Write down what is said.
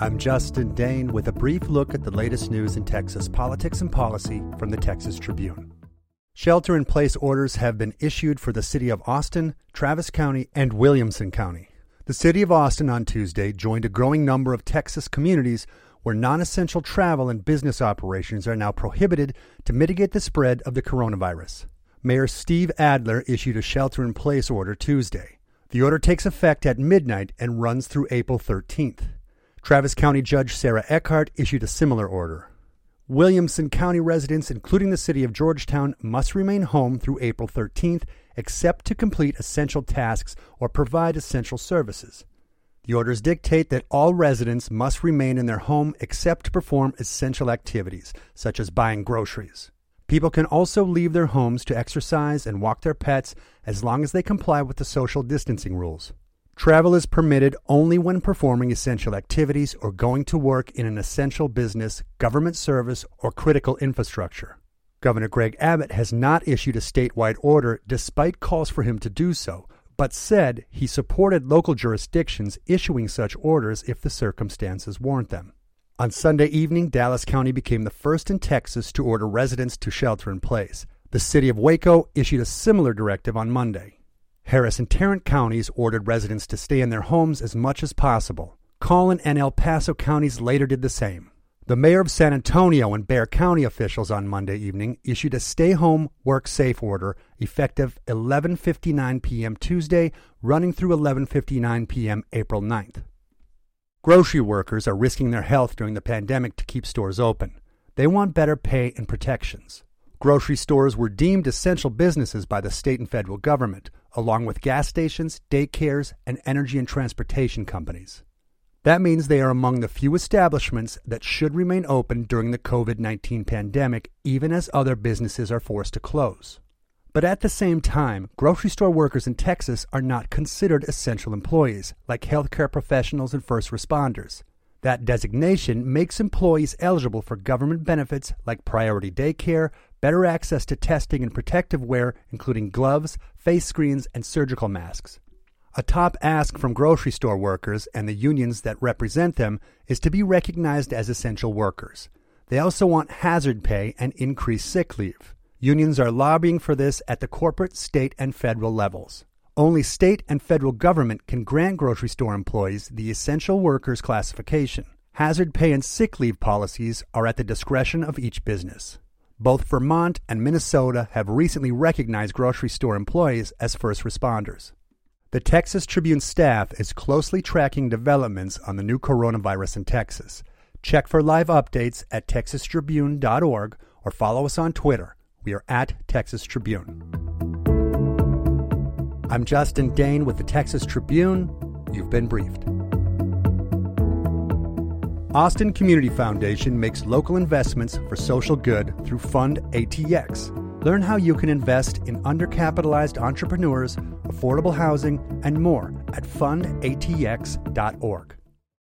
I'm Justin Dehn with a brief look at the latest news in Texas politics and policy from the Texas Tribune. Shelter in place orders have been issued for the city of Austin, Travis County, and Williamson County. The city of Austin on Tuesday joined a growing number of Texas communities where non essential travel and business operations are now prohibited to mitigate the spread of the coronavirus. Mayor Steve Adler issued a shelter in place order Tuesday. The order takes effect at midnight and runs through April 13th. Travis County Judge Sarah Eckhardt issued a similar order. Williamson County residents, including the city of Georgetown, must remain home through April 13th except to complete essential tasks or provide essential services. The orders dictate that all residents must remain in their home except to perform essential activities, such as buying groceries. People can also leave their homes to exercise and walk their pets as long as they comply with the social distancing rules. Travel is permitted only when performing essential activities or going to work in an essential business, government service, or critical infrastructure. Governor Greg Abbott has not issued a statewide order despite calls for him to do so, but said he supported local jurisdictions issuing such orders if the circumstances warrant them. On Sunday evening, Dallas County became the first in Texas to order residents to shelter in place. The city of Waco issued a similar directive on Monday. Harris and Tarrant counties ordered residents to stay in their homes as much as possible. Collin and El Paso counties later did the same. The mayor of San Antonio and Bexar County officials on Monday evening issued a stay home, work safe order effective 11:59 p.m. Tuesday, running through 11:59 p.m. April 9th. Grocery workers are risking their health during the pandemic to keep stores open. They want better pay and protections. Grocery stores were deemed essential businesses by the state and federal government, along with gas stations, daycares, and energy and transportation companies. That means they are among the few establishments that should remain open during the COVID 19 pandemic, even as other businesses are forced to close. But at the same time, grocery store workers in Texas are not considered essential employees, like healthcare professionals and first responders. That designation makes employees eligible for government benefits like priority daycare, better access to testing and protective wear, including gloves, face screens, and surgical masks. A top ask from grocery store workers and the unions that represent them is to be recognized as essential workers. They also want hazard pay and increased sick leave. Unions are lobbying for this at the corporate, state, and federal levels. Only state and federal government can grant grocery store employees the essential workers classification. Hazard pay and sick leave policies are at the discretion of each business. Both Vermont and Minnesota have recently recognized grocery store employees as first responders. The Texas Tribune staff is closely tracking developments on the new coronavirus in Texas. Check for live updates at texastribune.org or follow us on Twitter we are at Texas Tribune. I'm Justin Dehn with the Texas Tribune. You've been briefed. Austin Community Foundation makes local investments for social good through Fund ATX. Learn how you can invest in undercapitalized entrepreneurs, affordable housing, and more at fundatx.org.